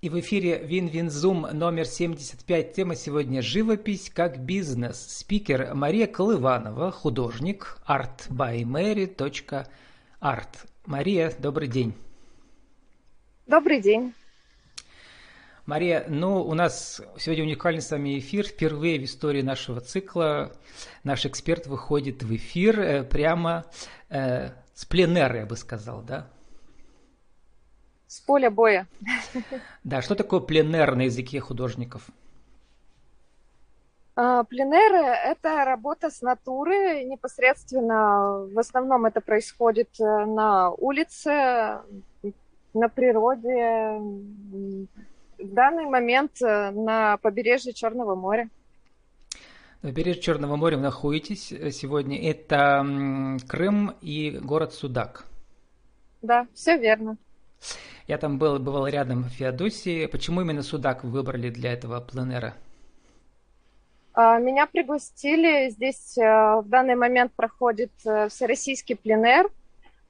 И в эфире Вин-Вин-Зум номер 75. Тема сегодня «Живопись как бизнес». Спикер Мария Колыванова, художник, artbymary.art. Мария, добрый день. Добрый день. Мария, ну, у нас сегодня уникальный с вами эфир. Впервые в истории нашего цикла наш эксперт выходит в эфир э, прямо э, с пленера, я бы сказал, да? С поля боя. Да, что такое пленер на языке художников? А, пленеры – это работа с натуры, непосредственно, в основном это происходит э, на улице, на природе, в данный момент э, на побережье Черного моря. На побережье Черного моря вы находитесь э, сегодня. Это Крым и город Судак. Да, все верно. Я там был, бывал рядом в Феодосии. Почему именно Судак вы выбрали для этого пленера? А, меня пригласили. Здесь э, в данный момент проходит э, всероссийский пленер.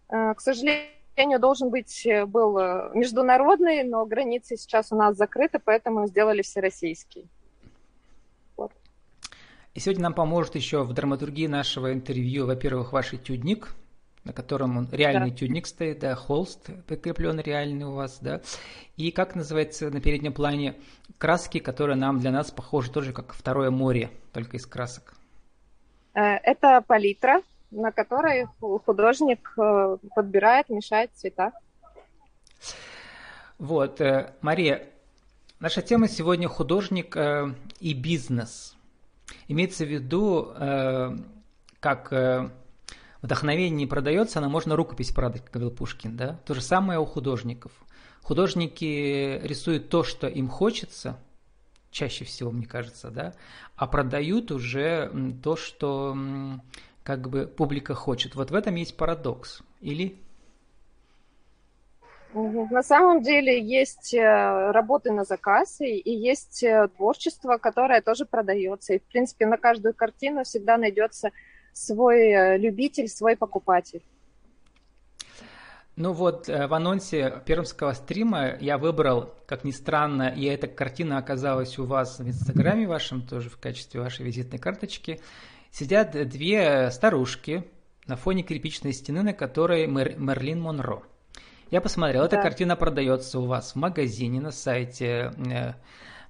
Э, к сожалению, должен быть был международный, но границы сейчас у нас закрыты, поэтому сделали всероссийский. Вот. И сегодня нам поможет еще в драматургии нашего интервью, во-первых, ваш этюдник, на котором он реальный да. тюдник стоит, да, холст прикреплен реальный у вас, да. И как называется на переднем плане краски, которые нам для нас похожи тоже как второе море, только из красок. Э, это палитра, на которой художник э, подбирает, мешает цвета. Вот, э, Мария, наша тема сегодня художник и бизнес. Имеется в виду как вдохновение не продается, но можно рукопись продать, как говорил Пушкин, да? То же самое у художников. Художники рисуют то, что им хочется, чаще всего, мне кажется, да, а продают уже то, что как бы публика хочет. Вот в этом есть парадокс. Или? На самом деле есть э, работы на заказ и, и есть э, творчество, которое тоже продается. И, в принципе, на каждую картину всегда найдется свой э, любитель, свой покупатель. Ну вот, э, в анонсе пермского стрима я выбрал, как ни странно, и эта картина оказалась у вас в инстаграме вашем, тоже в качестве вашей визитной карточки. Сидят две старушки на фоне кирпичной стены, на которой Мер, Мерлин Монро. Я посмотрел, да. эта картина продается у вас в магазине на сайте э,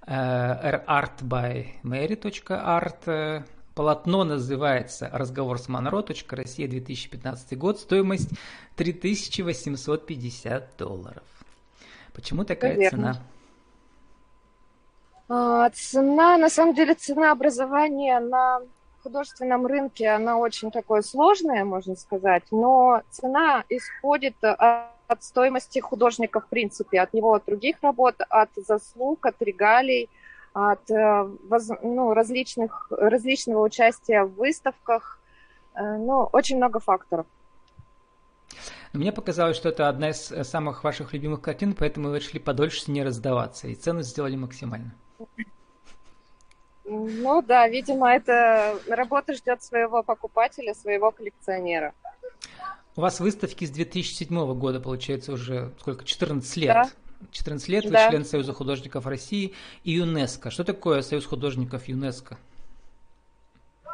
э, artbymary.art Полотно называется «Разговор с Монро. Россия 2015 год». Стоимость 3850 долларов. Почему такая Наверное. цена? А, цена, на самом деле, цена образования на художественном рынке, она очень такое сложная, можно сказать, но цена исходит от стоимости художника в принципе, от его от других работ, от заслуг, от регалий, от э, ну, различных, различного участия в выставках. Э, ну, очень много факторов. Мне показалось, что это одна из э, самых ваших любимых картин, поэтому вы решили подольше с ней раздаваться, и цену сделали максимально. Ну да, видимо, эта работа ждет своего покупателя, своего коллекционера. У вас выставки с 2007 года, получается, уже сколько, 14 лет. Да. 14 лет, да. вы член Союза художников России и ЮНЕСКО. Что такое Союз художников ЮНЕСКО?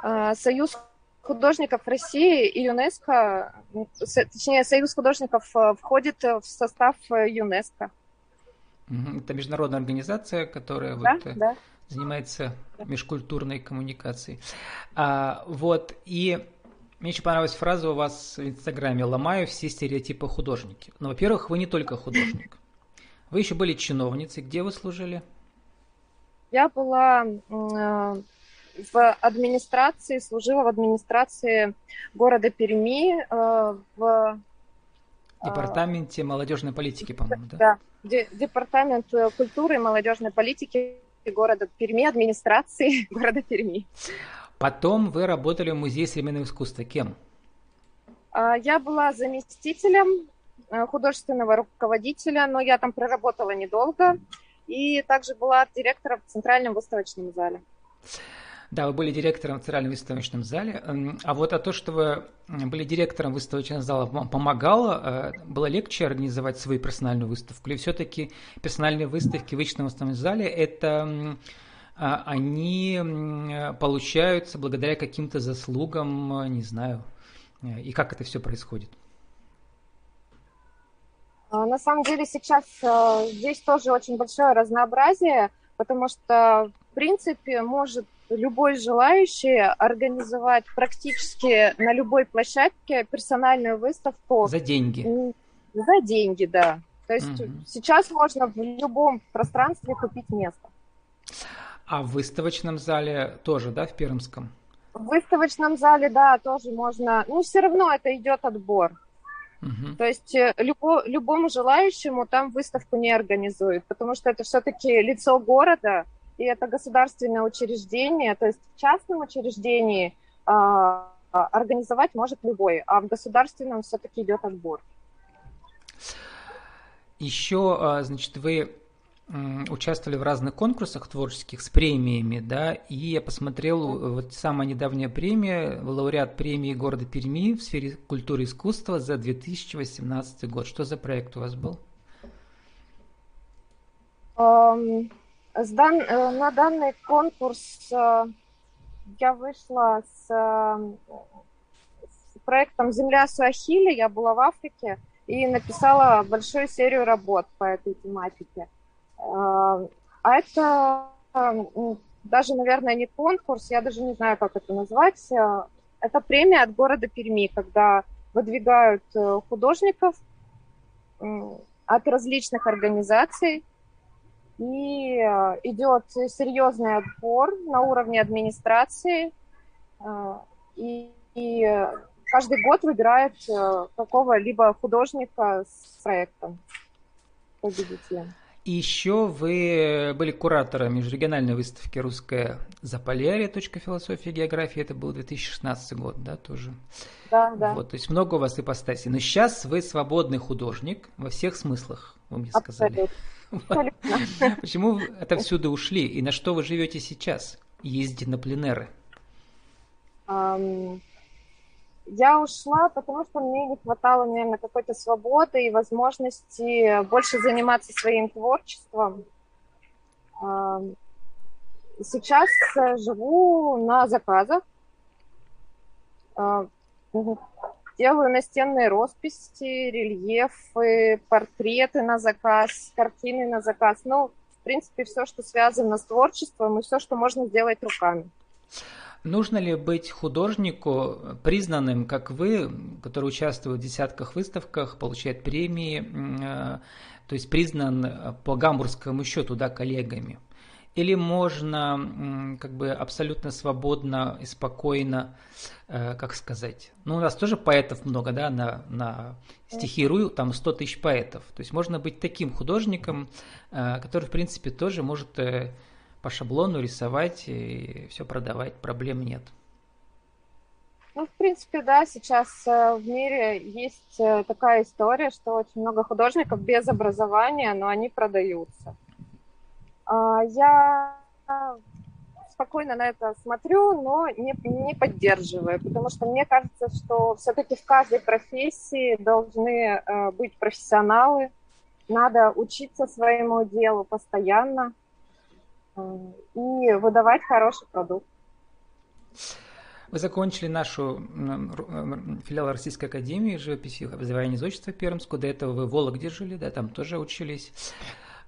А, Союз художников России и ЮНЕСКО, точнее, Союз художников э, входит в состав э, ЮНЕСКО. Это международная организация, которая да, вот э, да. занимается межкультурной коммуникацией. А, вот, и мне еще понравилась фраза у вас в Инстаграме «Ломаю все стереотипы художники». Ну, во-первых, вы не только художник. Вы еще были чиновницей. Где вы служили? Я была э, в администрации, служила в администрации города Перми э, в э, Департаменте молодежной политики, по-моему, да? Да, Департамент культуры и молодежной политики города Перми, администрации города Перми. Потом вы работали в Музее современного искусства. Кем? Я была заместителем художественного руководителя, но я там проработала недолго. И также была директором в Центральном выставочном зале. Да, вы были директором в Центральном выставочном зале. А вот а то, что вы были директором выставочного зала, вам помогало? Э, было легче организовать свою персональную выставку? Или все-таки персональные выставки в личном выставочном зале – это а, они получаются благодаря каким-то заслугам, не знаю, э, и как это все происходит? А, на самом деле сейчас э, здесь тоже очень большое разнообразие, потому что, в принципе, может любой желающий организовать практически на любой площадке персональную выставку. За деньги. За деньги, да. То есть угу. сейчас можно в любом пространстве купить место. А в выставочном зале тоже, да, в Пермском? В выставочном зале, да, тоже можно. Ну, все равно это идет отбор. Угу. То есть э, любо, любому желающему там выставку не организуют, потому что это все-таки лицо города, и это государственное учреждение, то есть в частном учреждении а, организовать может любой, а в государственном все-таки идет отбор. Еще, а, значит, вы участвовали в разных конкурсах творческих с премиями, да, и я посмотрел, вот самая недавняя премия, лауреат премии города Перми в сфере культуры и искусства за 2018 год. Что за проект у вас был? Э, на данный конкурс э, я вышла э, с проектом «Земля Суахили», я была в Африке и написала большую серию работ по этой тематике. А это даже, наверное, не конкурс, я даже не знаю, как это назвать. Это премия от города Перми, когда выдвигают э, художников от различных организаций, и э, идет серьезный отбор на уровне администрации, э, и, и каждый год выбирают какого-либо художника с проектом победителем. И еще вы были куратором межрегиональной выставки «Русская Заполярье. Философия и география». Это был 2016 год, да, тоже? Да, да. Вот, то есть много у вас ипостасей. Но сейчас вы свободный художник во всех смыслах, вы мне сказали. Абсолютно. Почему это всюду ушли? И на что вы живете сейчас? Ездите на пленеры? Я ушла, потому что мне не хватало, наверное, какой-то свободы и возможности больше заниматься своим творчеством. Сейчас э, живу на заказах. А, делаю настенные росписи, рельефы, портреты на заказ, картины на заказ. Ну, в принципе, все, что связано с творчеством и все, что можно сделать руками. Нужно ли быть художнику признанным, как вы, который участвует в десятках выставках, получает премии, э, то есть признан по гамбургскому счету да, коллегами? Или можно как бы абсолютно свободно и спокойно, э, как сказать, ну у нас тоже поэтов много, да, на, на стихирую, там 100 тысяч поэтов. То есть можно быть таким художником, э, который в принципе тоже может по шаблону рисовать и все продавать, проблем нет. Ну, в принципе, да, сейчас э, в мире есть э, такая история, что очень много художников без образования, но они продаются. А, я спокойно на это смотрю, но не, не поддерживаю, потому что мне кажется, что все-таки в каждой профессии должны э, быть профессионалы, надо учиться своему делу постоянно, и выдавать хороший продукт. Вы закончили нашу филиал Российской Академии живописи образования изучества Пермскую. До этого вы в Вологде жили, да, там тоже учились.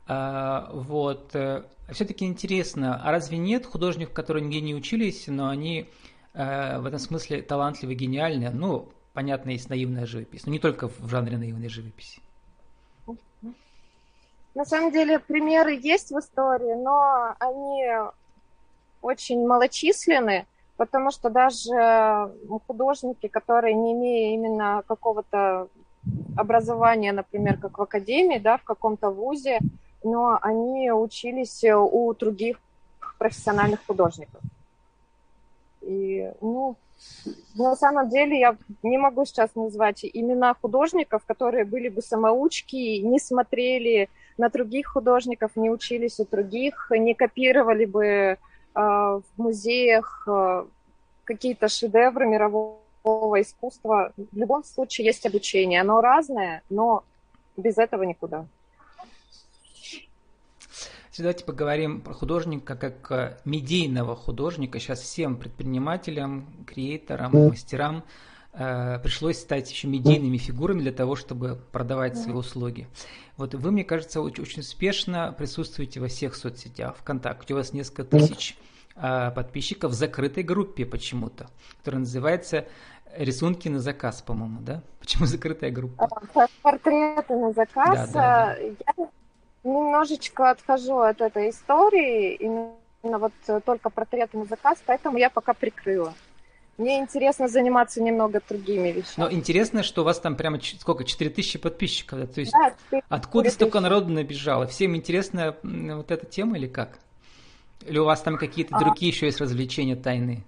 А, вот. Э, Все-таки интересно, а разве нет художников, которые нигде не учились, но они э, в этом смысле талантливы, гениальны? Ну, понятно, есть наивная живопись, но не только в жанре наивной живописи. На самом деле примеры есть в истории, но они очень малочисленны, потому что даже художники, которые не имея именно какого-то образования, например, как в академии, да, в каком-то вузе, но они учились у других профессиональных художников. И, ну, на самом деле я не могу сейчас назвать имена художников, которые были бы самоучки, не смотрели на других художников, не учились у других, не копировали бы в музеях какие-то шедевры мирового искусства. В любом случае есть обучение. Оно разное, но без этого никуда. Давайте поговорим про художника как э, медийного художника. Сейчас всем предпринимателям, креаторам, мастерам пришлось стать еще медийными фигурами для того, чтобы продавать свои услуги. Вот вы, мне кажется, очень, очень успешно присутствуете во всех соцсетях. ВКонтакте у вас несколько тысяч э, подписчиков в закрытой группе почему-то, которая называется рисунки на заказ, по-моему, да? Почему закрытая группа? Портреты на заказ. Да, да, да. Я немножечко отхожу от этой истории, именно вот только портреты на заказ, поэтому я пока прикрыла. Мне интересно заниматься немного другими вещами. Но интересно, что у вас там прямо сколько, 4000 подписчиков, да? То есть да, 4, откуда 4 столько народу набежало? Всем интересна вот эта тема или как? Или у вас там какие-то а. другие еще есть развлечения тайные?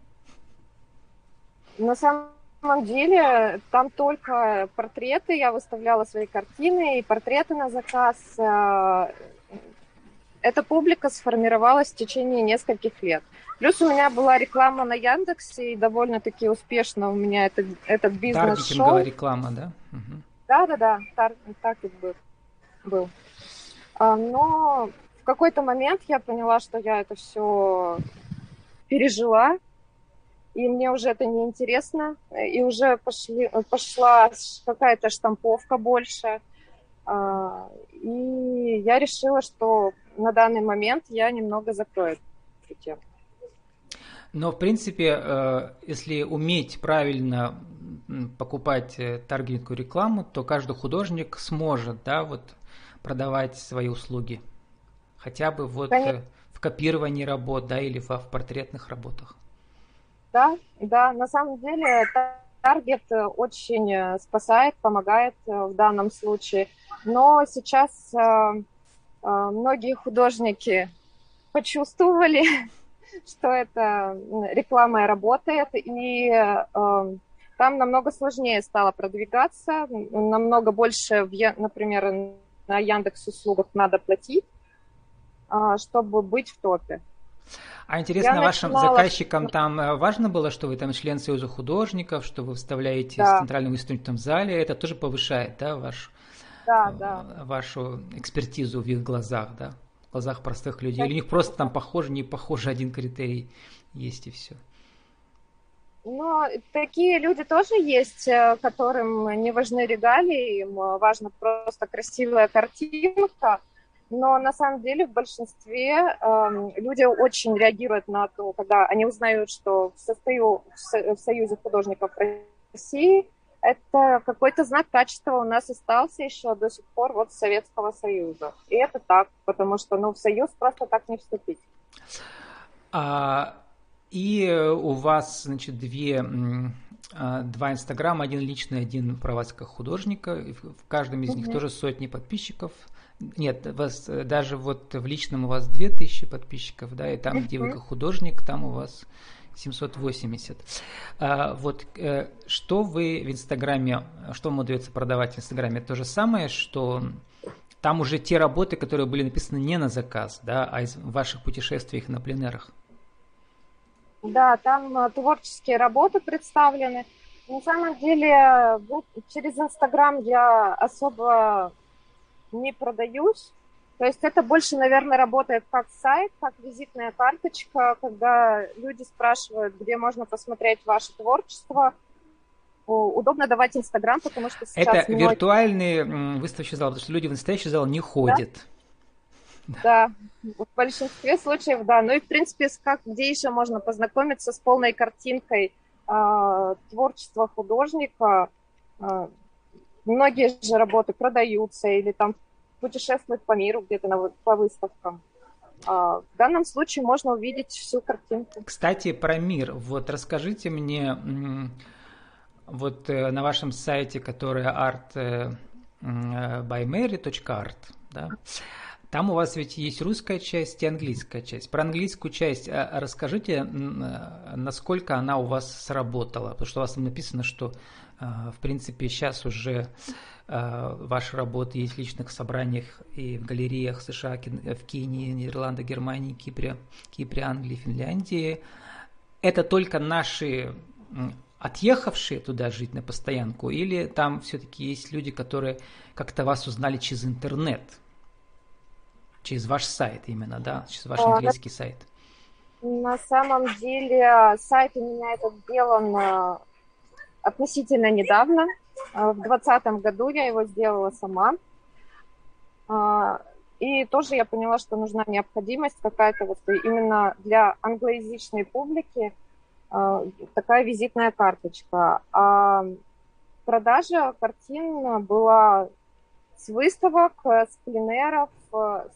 На самом самом деле там только портреты, я выставляла свои картины и портреты на заказ. Э, эта публика сформировалась в течение нескольких лет. Плюс у меня была реклама на Яндексе, и довольно-таки успешно у меня этот, этот бизнес шел. Таргетинговая реклама, да? Угу. Да-да-да, тар, таргет был. был. А, но в какой-то момент я поняла, что я это все пережила, и мне уже это не интересно, и уже пошли, пошла какая-то штамповка больше, а, и я решила, что на данный момент я немного закрою эту тему. Но, в принципе, э, если уметь правильно покупать э, таргетинговую рекламу, то каждый художник сможет, да, вот продавать свои услуги. Хотя бы вот Конечно. Э, в копировании работ, да, или в, в портретных работах. Да, да, на самом деле таргет очень спасает, помогает в данном случае. Но сейчас многие художники почувствовали, что эта реклама работает, и там намного сложнее стало продвигаться, намного больше, в, например, на Яндекс услугах надо платить, чтобы быть в топе. А интересно, я вашим начинала... заказчикам там э, важно было, что вы там член Союза художников, что вы вставляете да. в центральном институтном зале, это тоже повышает, да, ваш, да, э, да. вашу экспертизу в их глазах, да, в глазах простых людей. Или у них просто там похоже, не похоже один критерий есть и все. Но такие люди тоже есть, э, которым не важны регалии, им важна просто красивая картинка. Но на самом деле в большинстве э, люди очень реагируют на то, когда они узнают, что состою в, в Союзе художников России, это какой-то знак качества у нас остался еще до сих пор вот Советского Союза. И это так, потому что ну, в Союз просто так не вступить. А, и у вас, значит, две а, два инстаграма, один личный, один про вас как художника. В каждом из них тоже сотни подписчиков. Нет, вас даже вот в личном у вас 2000 подписчиков, да, и там, где вы как художник, там у вас 780. А, вот э, что вы в Инстаграме, что вам удается продавать в Инстаграме? То же самое, что там уже те работы, которые были написаны не на заказ, да, а из ваших путешествиях на пленерах. Да, там э, творческие работы представлены. На самом деле, через Инстаграм я особо не продаюсь. То есть это больше, наверное, работает как сайт, как визитная карточка, когда люди спрашивают, где можно посмотреть ваше творчество. Удобно давать Инстаграм, потому что сейчас... Это многие... виртуальный выставочный зал, потому что люди в настоящий зал не ходят. Да? да, в большинстве случаев, да. Ну и, в принципе, как, где еще можно познакомиться с полной картинкой э, творчества художника, э, Многие же работы продаются или там путешествуют по миру где-то на, по выставкам. А, в данном случае можно увидеть всю картинку. Кстати, про мир. Вот расскажите мне, вот э, на вашем сайте, который art э, bymary.art, да, там у вас ведь есть русская часть и английская часть. Про английскую часть э, расскажите, насколько она у вас сработала, потому что у вас там написано, что В принципе, сейчас уже ваши работы есть в личных собраниях и в галереях США, в Кении, Нидерландах, Германии, Кипре, Кипре, Англии, Финляндии. Это только наши отъехавшие туда жить на постоянку, или там все-таки есть люди, которые как-то вас узнали через интернет, через ваш сайт именно, да, через ваш а, английский сайт? На самом деле сайт у меня этот сделан относительно недавно. Э, в двадцатом году я его сделала сама. А, и тоже я поняла, что нужна необходимость какая-то вот именно для англоязычной публики – Э, такая визитная карточка. А продажа картин была с выставок, с пленеров, с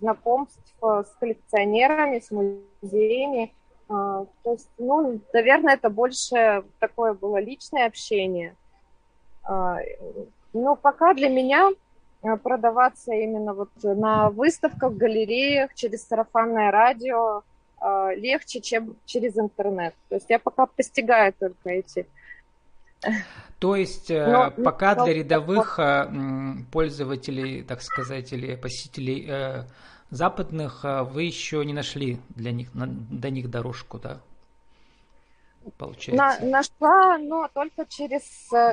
знакомств с коллекционерами, с музеями. А, то есть, ну, наверное, это больше такое было личное общение. А, но пока для меня э, продаваться именно вот на выставках, галереях, через сарафанное радио – легче, чем через интернет. То есть я пока постигаю только эти. То есть э, но, пока но, для рядовых но... Пользователей, так сказать, или посетителей э, западных вы еще не нашли для них, на, до них дорожку, да? Получается. На, нашла, но только через,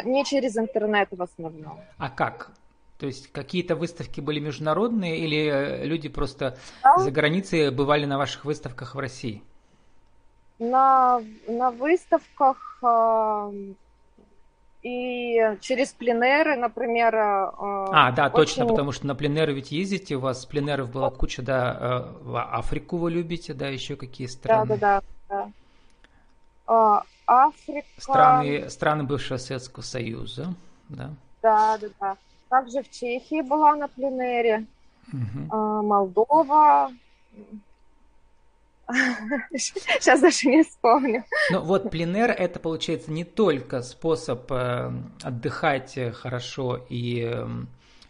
не через интернет в основном. А как? То есть какие-то выставки были международные или э, люди просто да. за границей бывали на ваших выставках в России? На, на выставках э, и через пленеры, например. Э, а, да, очень... точно, потому что на пленеры ведь ездите, у вас пленеров была куча, да, э, Африку вы любите, да, еще какие страны? Да, да, да. Э, Африка. Страны, страны бывшего Советского Союза, да? Да, да, да. Также в Чехии была на пленере, угу. Молдова. Сейчас даже не вспомню. Ну вот пленер это получается не только способ э, отдыхать хорошо и э,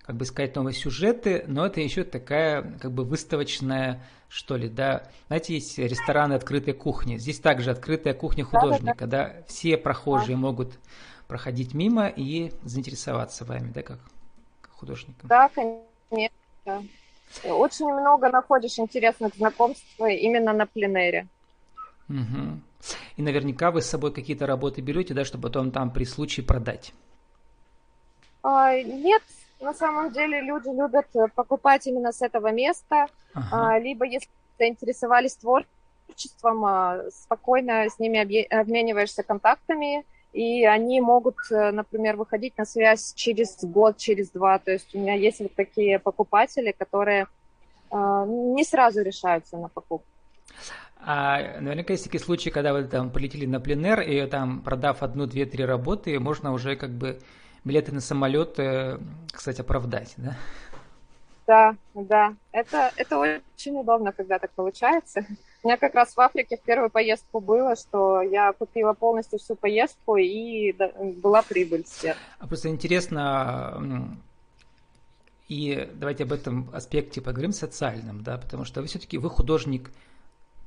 как бы искать новые сюжеты, но это еще такая как бы выставочная что ли, да. Знаете, есть рестораны открытой кухни. Здесь также открытая кухня художника, да. да. да? Все прохожие да. могут проходить мимо и заинтересоваться вами, да, как художником? Да, конечно. Очень много находишь интересных знакомств именно на пленере. Угу. И наверняка вы с собой какие-то работы берете, да, чтобы потом там при случае продать? А, нет, на самом деле люди любят покупать именно с этого места, ага. а, либо если заинтересовались творчеством, а, спокойно с ними обмениваешься контактами, и они могут, э, например, выходить на связь через год, через два. То есть у меня есть вот такие покупатели, которые э, не сразу решаются на покупку. А наверняка есть такие случаи, когда вы там полетели на пленер, и там, продав одну, две, три работы, можно уже как бы билеты на самолет, э, кстати, оправдать, да? Да, да. Это, это очень удобно, когда так получается. У меня как раз в Африке в первую поездку было, что я купила полностью всю поездку и была прибыль все. А просто интересно, и давайте об этом аспекте поговорим социальном, да, потому что вы все-таки вы художник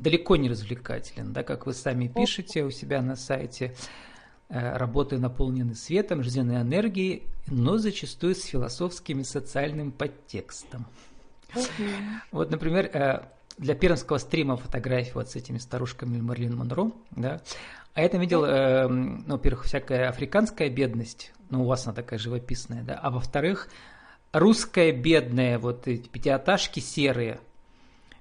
далеко не развлекателен, да, как вы сами пишете у себя на сайте. Э, работы наполнены светом, жизненной энергией, но зачастую с философским и социальным подтекстом. Вот, например, э, для пермского стрима фотографии вот с этими старушками Марлин Монро, да, а я там видел, э, ну, во-первых, всякая африканская бедность, ну, у вас она такая живописная, да, а во-вторых, русская бедная, вот эти пятиэтажки серые.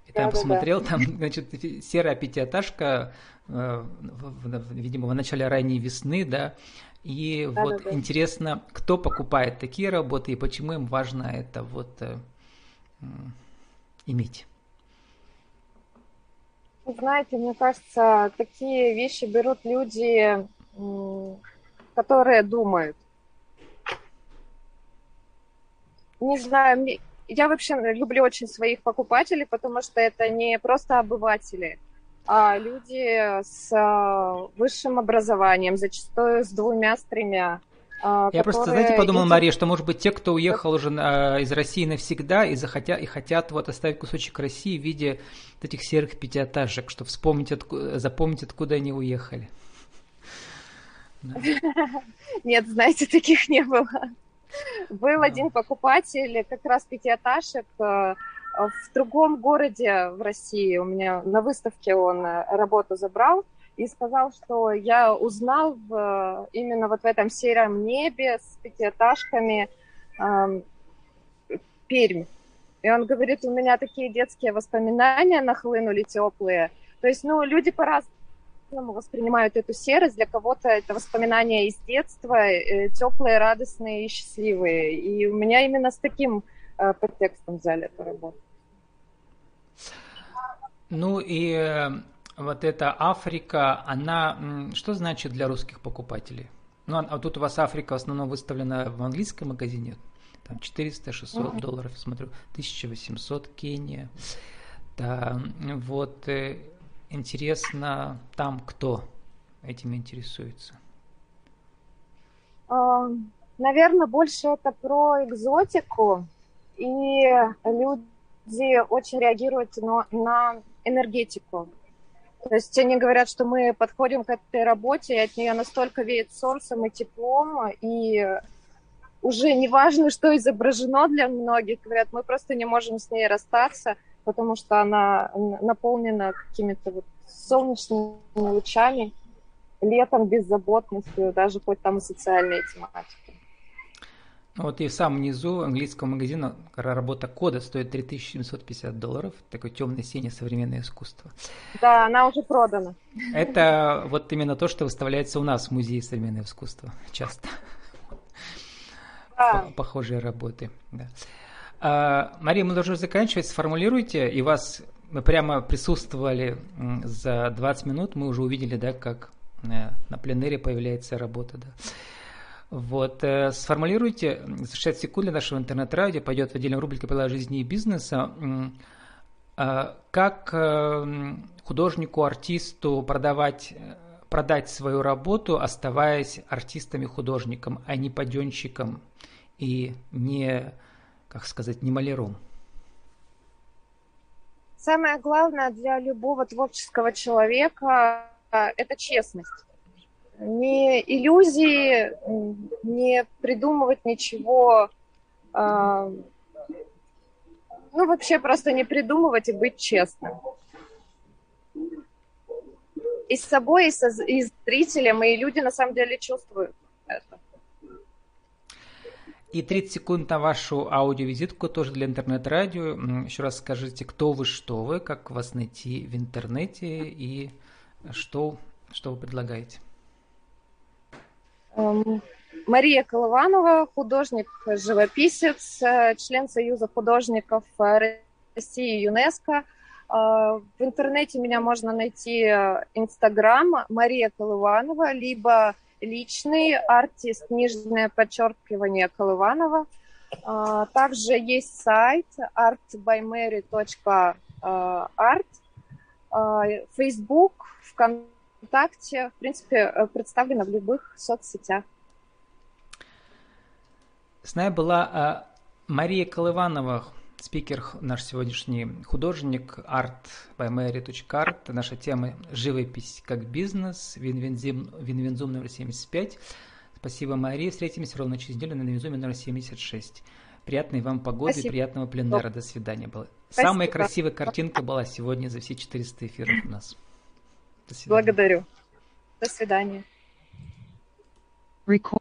И там да, посмотрел, да, да. там, значит, серая пятиэтажка, э, в, в, видимо, в начале ранней весны, да, и да, вот да, да. интересно, кто покупает такие работы и почему им важно это вот э, иметь. Знаете, мне кажется, такие вещи берут люди, которые думают. Не знаю, я вообще люблю очень своих покупателей, потому что это не просто обыватели, а люди с а, высшим образованием, зачастую с двумя, с тремя. А, Я просто, знаете, подумал, видят... Мария, что, может быть, те, кто уехал уже а, из России навсегда и, захотят, и хотят вот оставить кусочек России в виде вот этих серых пятиэтажек, что вспомнить, откуда, запомнить, откуда они уехали. Нет, знаете, таких не было. Был один покупатель как раз пятиэтажек э, в другом городе в России. У меня на выставке он э, работу забрал и сказал, что я узнал в, именно вот в этом сером небе с пятиэтажками э, Пермь. И он говорит, у меня такие детские воспоминания нахлынули теплые. То есть, ну, люди по-разному воспринимают эту серость. Для кого-то это воспоминания из детства, э, теплые, радостные и счастливые. И у меня именно с таким э, подтекстом взяли эту работу. Ну и э, вот эта Африка, она что значит для русских покупателей? Ну, а тут у вас Африка в основном выставлена в английском магазине, там 400-600 uh-huh. долларов, смотрю, 1800 Кения. Да, вот э, интересно, там кто этим интересуется? Наверное, больше это про экзотику, и люди очень реагируют на, на энергетику. То есть они говорят, что мы подходим к этой работе, и от нее настолько веет солнцем и теплом, и уже не важно, что изображено для многих. Говорят, мы просто не можем с ней расстаться, потому что она наполнена какими-то вот солнечными лучами, летом беззаботностью, даже хоть там и социальные тематики. Вот и в самом низу английского магазина работа кода стоит 3750 долларов. Такое темное синее современное искусство. Да, она уже продана. Это вот именно то, что выставляется у нас в музее современного искусства часто. Да. Похожие работы. Да. А, Мария, мы должны заканчивать. Сформулируйте, и вас мы прямо присутствовали за 20 минут, мы уже увидели, да, как э, на пленере появляется работа. Да. Вот, э, сформулируйте, за 60 секунд для нашего интернет-радио пойдет в отдельную рубрику «Правила жизни и бизнеса». Э, как э, художнику, артисту продавать, продать свою работу, оставаясь артистом и художником, а не паденщиком и не, как сказать, не маляром? Самое главное для любого творческого человека – это честность не иллюзии, не придумывать ничего, а, ну вообще просто не придумывать и быть честным. И с собой, и, со, и с зрителем, и люди на самом деле чувствуют это. И 30 секунд на вашу аудиовизитку тоже для интернет-радио. Еще раз скажите, кто вы, что вы, как вас найти в интернете и что, что вы предлагаете. Эм, Мария Колыванова, художник-живописец, э, член Союза художников э, России ЮНЕСКО. Э, в интернете меня можно найти Инстаграм Мария Колыванова, либо личный артист, нижнее подчеркивание Колыванова. Также есть сайт artbymary.art, Facebook, ВКонтакте, ВКонтакте, в принципе, э, представлена в любых соцсетях. С нами была э, Мария Колыванова, спикер, наш сегодняшний художник, art Наша тема «Живопись как бизнес», Win-Win Zoom номер 75. Спасибо, Мария. Встретимся ровно через неделю на Win-Win Zoom е номер 76. Приятной вам погоды, Спасибо. приятного пленера. До свидания. Самая красивая картинка была сегодня за все 400 эфиров у нас. До свидания. Благодарю. До свидания. Record.